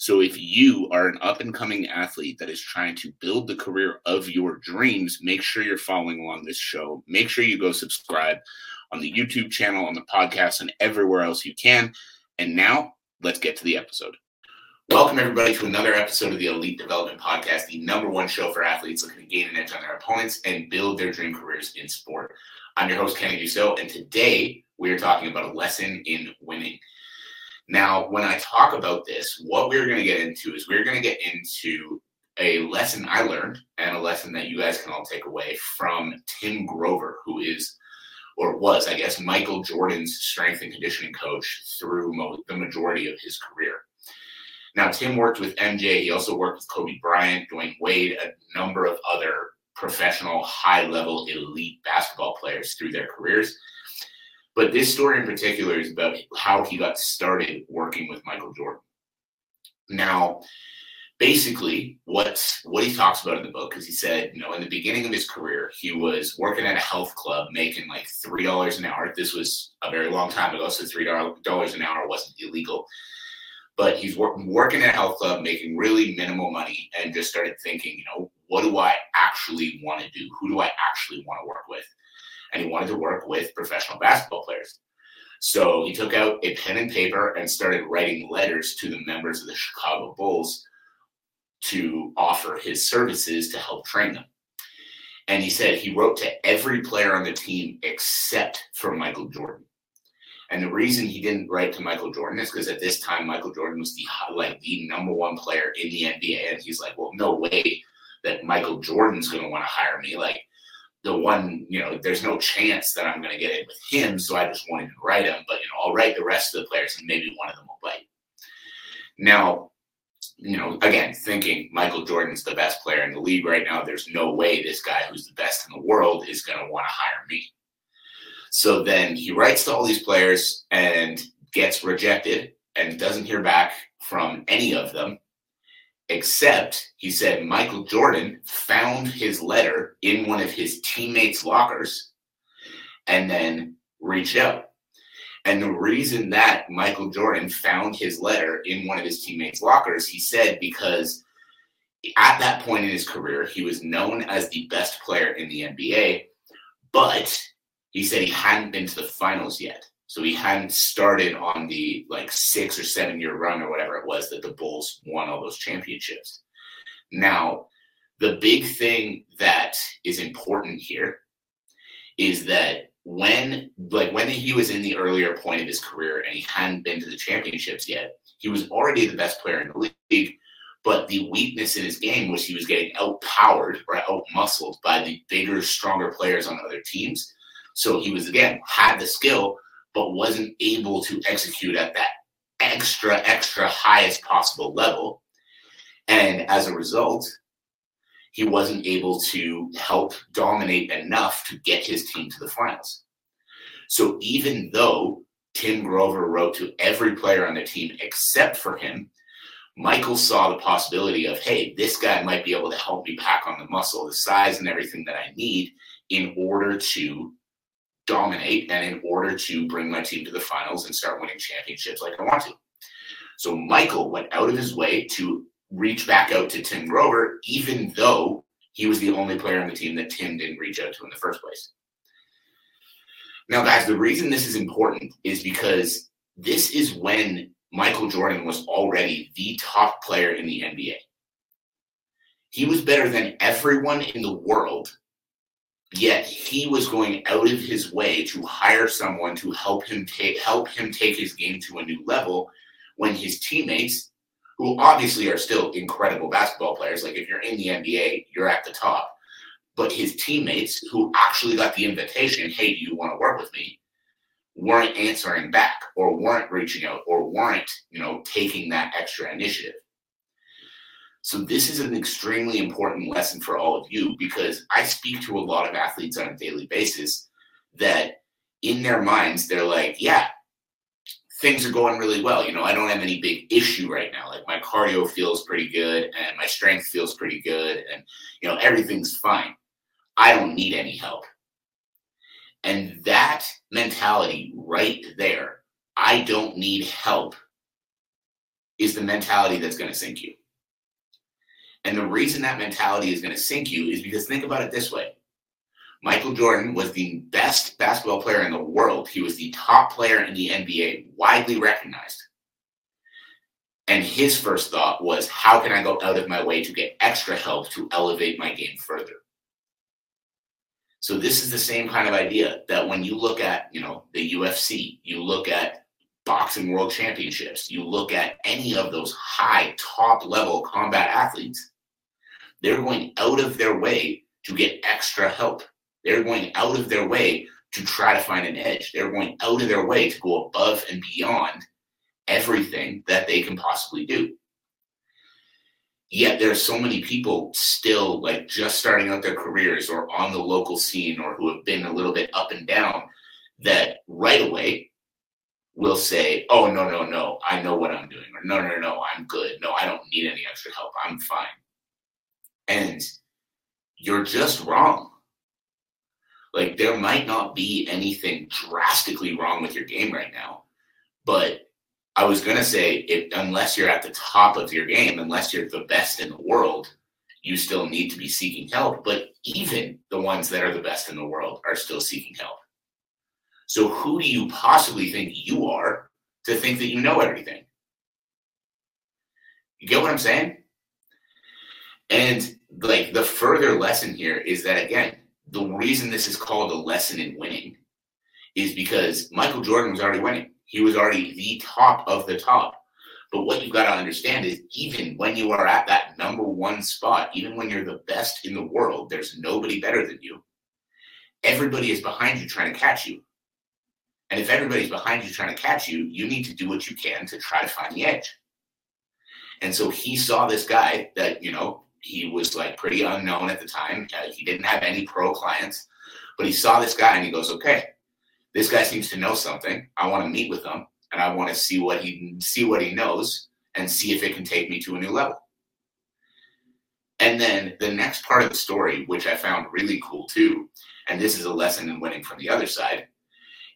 So if you are an up and coming athlete that is trying to build the career of your dreams, make sure you're following along this show. Make sure you go subscribe on the YouTube channel, on the podcast, and everywhere else you can. And now let's get to the episode. Welcome, everybody, to another episode of the Elite Development Podcast, the number one show for athletes looking to gain an edge on their opponents and build their dream careers in sport. I'm your host, Kenny Dusseault, and today we are talking about a lesson in winning. Now, when I talk about this, what we're going to get into is we're going to get into a lesson I learned and a lesson that you guys can all take away from Tim Grover, who is or was, I guess, Michael Jordan's strength and conditioning coach through mo- the majority of his career. Now, Tim worked with MJ. He also worked with Kobe Bryant, Dwyane Wade, a number of other professional, high level, elite basketball players through their careers. But this story in particular is about how he got started working with Michael Jordan. Now, basically, what what he talks about in the book is he said, you know, in the beginning of his career, he was working at a health club making like three dollars an hour. This was a very long time ago, so three dollars an hour wasn't illegal. But he's working working at a health club, making really minimal money, and just started thinking, you know, what do I actually want to do? Who do I actually want to work with? And he wanted to work with professional basketball players. So he took out a pen and paper and started writing letters to the members of the Chicago Bulls to offer his services to help train them. And he said he wrote to every player on the team except for Michael Jordan. And the reason he didn't write to Michael Jordan is because at this time Michael Jordan was the like the number one player in the NBA, and he's like, well, no way that Michael Jordan's going to want to hire me. Like the one, you know, there's no chance that I'm going to get in with him. So I just wanted to write him. But, you know, I'll write the rest of the players and maybe one of them will bite. Now, you know, again, thinking Michael Jordan's the best player in the league right now, there's no way this guy who's the best in the world is going to want to hire me. So then he writes to all these players and gets rejected and doesn't hear back from any of them except he said Michael Jordan found his letter in one of his teammates' lockers and then reached out. And the reason that Michael Jordan found his letter in one of his teammates' lockers, he said, because at that point in his career, he was known as the best player in the NBA, but he said he hadn't been to the finals yet. So he hadn't started on the like six or seven year run or whatever it was that the Bulls won all those championships. Now, the big thing that is important here is that when like when he was in the earlier point of his career and he hadn't been to the championships yet, he was already the best player in the league. But the weakness in his game was he was getting outpowered or outmuscled by the bigger, stronger players on other teams. So he was again had the skill, but wasn't able to execute at that extra, extra highest possible level. And as a result, he wasn't able to help dominate enough to get his team to the finals. So even though Tim Grover wrote to every player on the team except for him, Michael saw the possibility of, hey, this guy might be able to help me pack on the muscle, the size, and everything that I need in order to dominate and in order to bring my team to the finals and start winning championships like I want to. So Michael went out of his way to reach back out to Tim Grover, even though he was the only player on the team that Tim didn't reach out to in the first place. Now, guys, the reason this is important is because this is when Michael Jordan was already the top player in the NBA. He was better than everyone in the world yet he was going out of his way to hire someone to help him take help him take his game to a new level when his teammates who obviously are still incredible basketball players like if you're in the NBA you're at the top. But his teammates who actually got the invitation hey do you want to work with me? weren't answering back or weren't reaching out or weren't you know taking that extra initiative So, this is an extremely important lesson for all of you because I speak to a lot of athletes on a daily basis that in their minds, they're like, yeah, things are going really well. You know, I don't have any big issue right now. Like my cardio feels pretty good and my strength feels pretty good and, you know, everything's fine. I don't need any help. And that mentality right there, I don't need help, is the mentality that's going to sink you. And the reason that mentality is going to sink you is because think about it this way Michael Jordan was the best basketball player in the world. He was the top player in the NBA, widely recognized. And his first thought was, how can I go out of my way to get extra help to elevate my game further? So this is the same kind of idea that when you look at, you know, the UFC, you look at boxing world championships, you look at any of those high top level combat athletes, they're going out of their way to get extra help. They're going out of their way to try to find an edge. They're going out of their way to go above and beyond everything that they can possibly do. Yet there's so many people still like just starting out their careers or on the local scene or who have been a little bit up and down that right away will say, Oh, no, no, no, I know what I'm doing. Or no, no, no, I'm good. No, I don't need any extra help. I'm fine. And you're just wrong. Like there might not be anything drastically wrong with your game right now, but I was gonna say if unless you're at the top of your game, unless you're the best in the world, you still need to be seeking help. But even the ones that are the best in the world are still seeking help. So who do you possibly think you are to think that you know everything? You get what I'm saying? And like the further lesson here is that again, the reason this is called a lesson in winning is because Michael Jordan was already winning. He was already the top of the top. But what you've got to understand is even when you are at that number one spot, even when you're the best in the world, there's nobody better than you. Everybody is behind you trying to catch you. And if everybody's behind you trying to catch you, you need to do what you can to try to find the edge. And so he saw this guy that, you know, he was like pretty unknown at the time. Uh, he didn't have any pro clients, but he saw this guy and he goes, okay, this guy seems to know something. I want to meet with him and I want to see what he see what he knows and see if it can take me to a new level. And then the next part of the story, which I found really cool too, and this is a lesson in winning from the other side,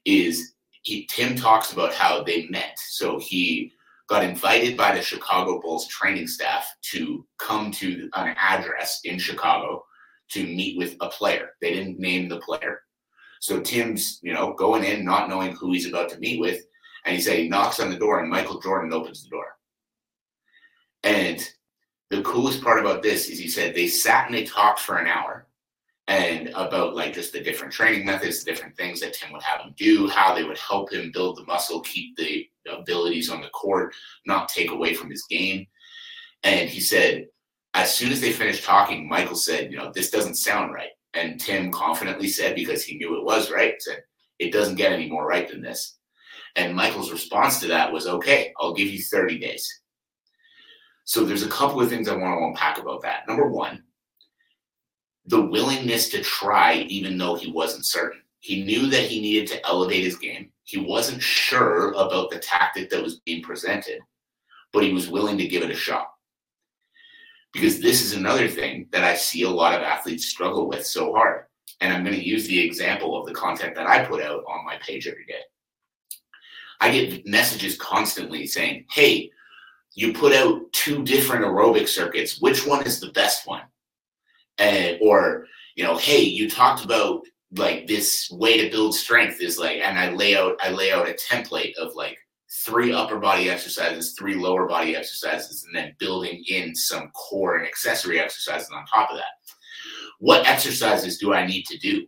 is he, Tim talks about how they met. So he got invited by the Chicago Bulls training staff to come to an address in Chicago to meet with a player. They didn't name the player. So Tim's, you know, going in, not knowing who he's about to meet with. And he said he knocks on the door and Michael Jordan opens the door. And the coolest part about this is he said they sat and they talked for an hour and about like just the different training methods, the different things that Tim would have him do, how they would help him build the muscle, keep the abilities on the court, not take away from his game. And he said, as soon as they finished talking, Michael said, you know, this doesn't sound right. And Tim confidently said, because he knew it was right, said, it doesn't get any more right than this. And Michael's response to that was, okay, I'll give you 30 days. So there's a couple of things I want to unpack about that. Number one, the willingness to try, even though he wasn't certain. He knew that he needed to elevate his game. He wasn't sure about the tactic that was being presented, but he was willing to give it a shot. Because this is another thing that I see a lot of athletes struggle with so hard. And I'm going to use the example of the content that I put out on my page every day. I get messages constantly saying, Hey, you put out two different aerobic circuits. Which one is the best one? And or you know, hey, you talked about like this way to build strength is like, and I lay out I lay out a template of like three upper body exercises, three lower body exercises, and then building in some core and accessory exercises on top of that. What exercises do I need to do?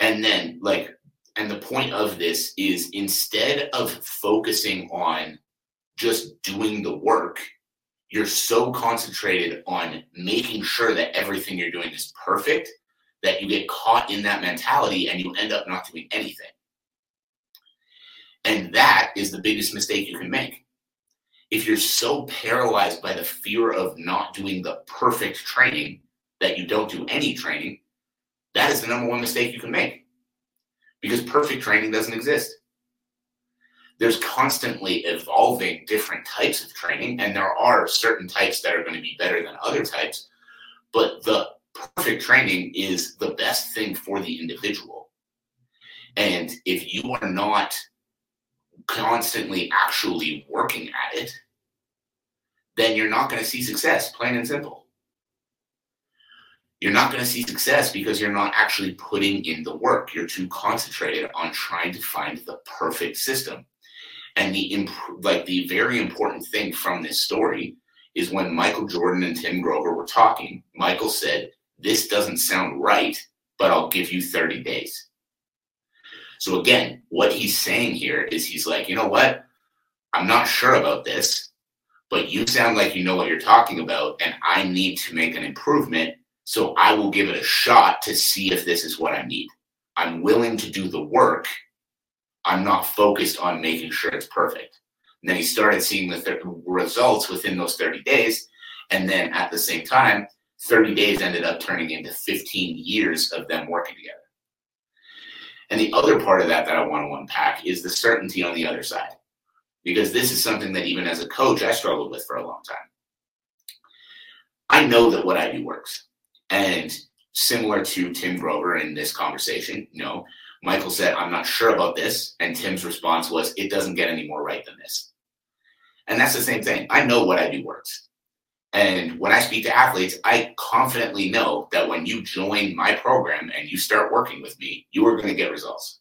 And then, like, and the point of this is instead of focusing on just doing the work you're so concentrated on making sure that everything you're doing is perfect that you get caught in that mentality and you end up not doing anything. And that is the biggest mistake you can make. if you're so paralyzed by the fear of not doing the perfect training that you don't do any training, that is the number one mistake you can make because perfect training doesn't exist. There's constantly evolving different types of training, and there are certain types that are going to be better than other types, but the perfect training is the best thing for the individual. And if you are not constantly actually working at it, then you're not going to see success, plain and simple. You're not going to see success because you're not actually putting in the work. You're too concentrated on trying to find the perfect system. And the imp- like the very important thing from this story is when Michael Jordan and Tim Grover were talking, Michael said, This doesn't sound right, but I'll give you 30 days. So again, what he's saying here is he's like, you know what? I'm not sure about this, but you sound like you know what you're talking about, and I need to make an improvement. So I will give it a shot to see if this is what I need. I'm willing to do the work. I'm not focused on making sure it's perfect. And then he started seeing the th- results within those 30 days. And then at the same time, 30 days ended up turning into 15 years of them working together. And the other part of that that I want to unpack is the certainty on the other side. Because this is something that even as a coach, I struggled with for a long time. I know that what I do works. And similar to Tim Grover in this conversation, you know, Michael said, I'm not sure about this. And Tim's response was, it doesn't get any more right than this. And that's the same thing. I know what I do works. And when I speak to athletes, I confidently know that when you join my program and you start working with me, you are going to get results.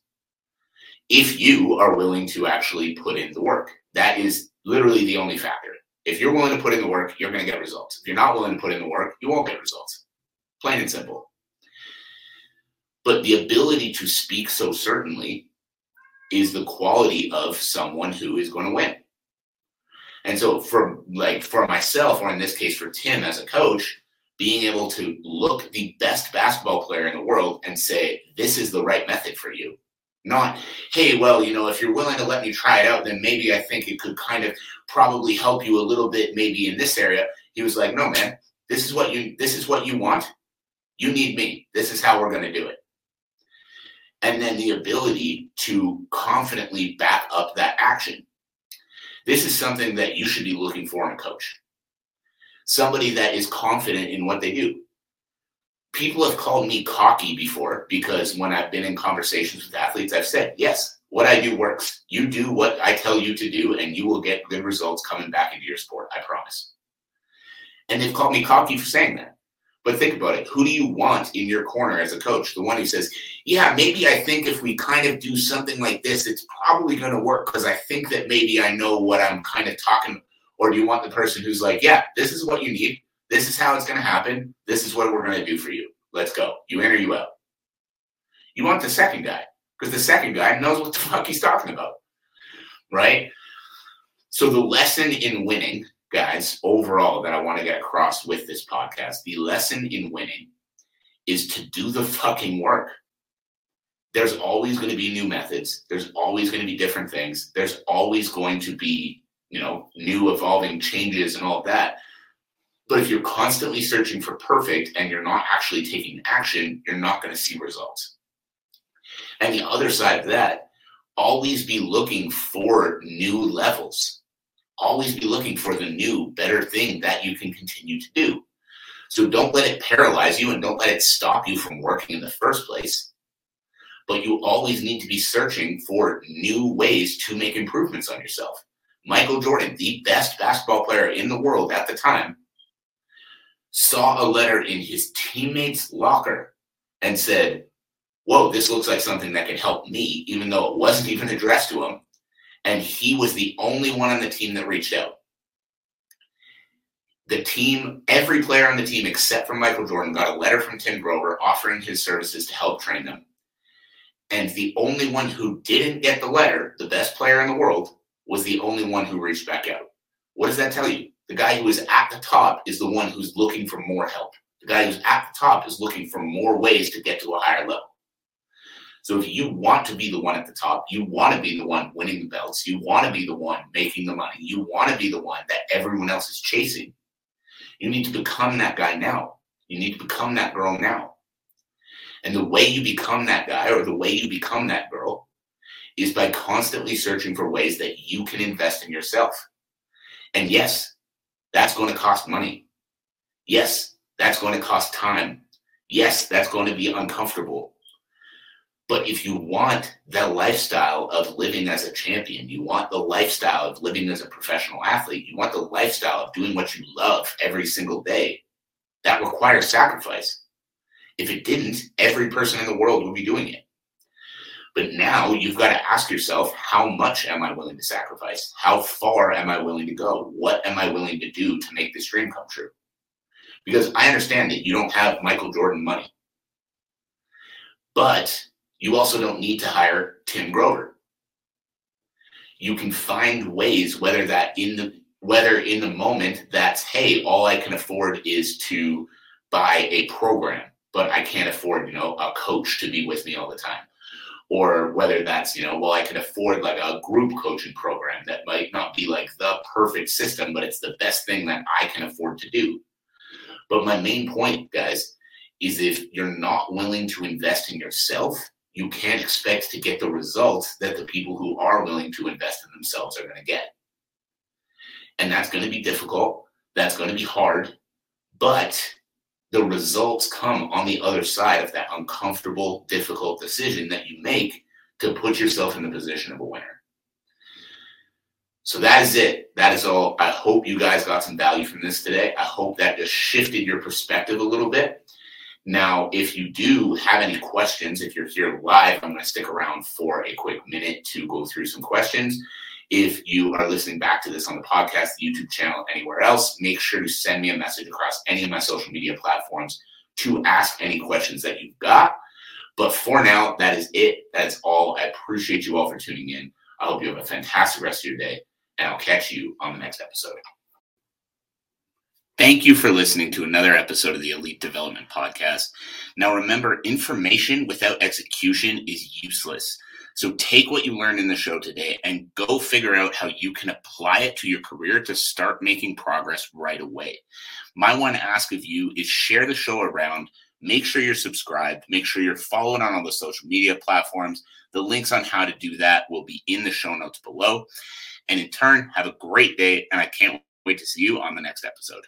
If you are willing to actually put in the work, that is literally the only factor. If you're willing to put in the work, you're going to get results. If you're not willing to put in the work, you won't get results. Plain and simple. But the ability to speak so certainly is the quality of someone who is going to win. And so for like for myself, or in this case for Tim as a coach, being able to look the best basketball player in the world and say, this is the right method for you. Not, hey, well, you know, if you're willing to let me try it out, then maybe I think it could kind of probably help you a little bit, maybe in this area. He was like, no, man, this is what you this is what you want. You need me. This is how we're going to do it. And then the ability to confidently back up that action this is something that you should be looking for in a coach. Somebody that is confident in what they do. People have called me cocky before because when I've been in conversations with athletes, I've said, yes, what I do works. You do what I tell you to do, and you will get good results coming back into your sport. I promise. And they've called me cocky for saying that. But think about it. Who do you want in your corner as a coach? The one who says, Yeah, maybe I think if we kind of do something like this, it's probably going to work because I think that maybe I know what I'm kind of talking. Or do you want the person who's like, Yeah, this is what you need. This is how it's going to happen. This is what we're going to do for you. Let's go. You or you out. You want the second guy because the second guy knows what the fuck he's talking about. Right? So the lesson in winning guys, overall, that I want to get across with this podcast the lesson in winning is to do the fucking work. There's always going to be new methods. There's always going to be different things. There's always going to be, you know, new evolving changes and all of that. But if you're constantly searching for perfect and you're not actually taking action, you're not going to see results. And the other side of that, always be looking for new levels always be looking for the new, better thing that you can continue to do. So don't let it paralyze you and don't let it stop you from working in the first place. But you always need to be searching for new ways to make improvements on yourself. Michael Jordan, the best basketball player in the world at the time, saw a letter in his teammate's locker and said, Whoa, this looks like something that can help me, even though it wasn't even addressed to him and he was the only one on the team that reached out. The team, every player on the team except for Michael Jordan, got a letter from Tim Grover offering his services to help train them. And the only one who didn't get the letter, the best player in the world, was the only one who reached back out. What does that tell you? The guy who is at the top is the one who's looking for more help. The guy who's at the top is looking for more ways to get to a higher level. So if you want to be the one at the top, you want to be the one winning the belts, you want to be the one making the money, you want to be the one that everyone else is chasing. You need to become that guy now. You need to become that girl now. And the way you become that guy or the way you become that girl is by constantly searching for ways that you can invest in yourself. And yes, that's going to cost money. Yes, that's going to cost time. Yes, that's going to be uncomfortable. But if you want the lifestyle of living as a champion, you want the lifestyle of living as a professional athlete, you want the lifestyle of doing what you love every single day, that requires sacrifice. If it didn't, every person in the world would be doing it. But now you've got to ask yourself, how much am I willing to sacrifice? How far am I willing to go? What am I willing to do to make this dream come true? Because I understand that you don't have Michael Jordan money, but you also don't need to hire Tim Grover. You can find ways, whether that in the whether in the moment that's hey, all I can afford is to buy a program, but I can't afford, you know, a coach to be with me all the time or whether that's you know well i can afford like a group coaching program that might not be like the perfect system but it's the best thing that i can afford to do but my main point guys is if you're not willing to invest in yourself you can't expect to get the results that the people who are willing to invest in themselves are going to get and that's going to be difficult that's going to be hard but the results come on the other side of that uncomfortable, difficult decision that you make to put yourself in the position of a winner. So that is it. That is all. I hope you guys got some value from this today. I hope that just shifted your perspective a little bit. Now, if you do have any questions, if you're here live, I'm going to stick around for a quick minute to go through some questions. If you are listening back to this on the podcast, the YouTube channel, anywhere else, make sure to send me a message across any of my social media platforms to ask any questions that you've got. But for now, that is it. That's all. I appreciate you all for tuning in. I hope you have a fantastic rest of your day, and I'll catch you on the next episode. Thank you for listening to another episode of the Elite Development Podcast. Now, remember, information without execution is useless. So take what you learned in the show today and go figure out how you can apply it to your career to start making progress right away. My one ask of you is share the show around. Make sure you're subscribed. Make sure you're following on all the social media platforms. The links on how to do that will be in the show notes below. And in turn, have a great day. And I can't wait to see you on the next episode.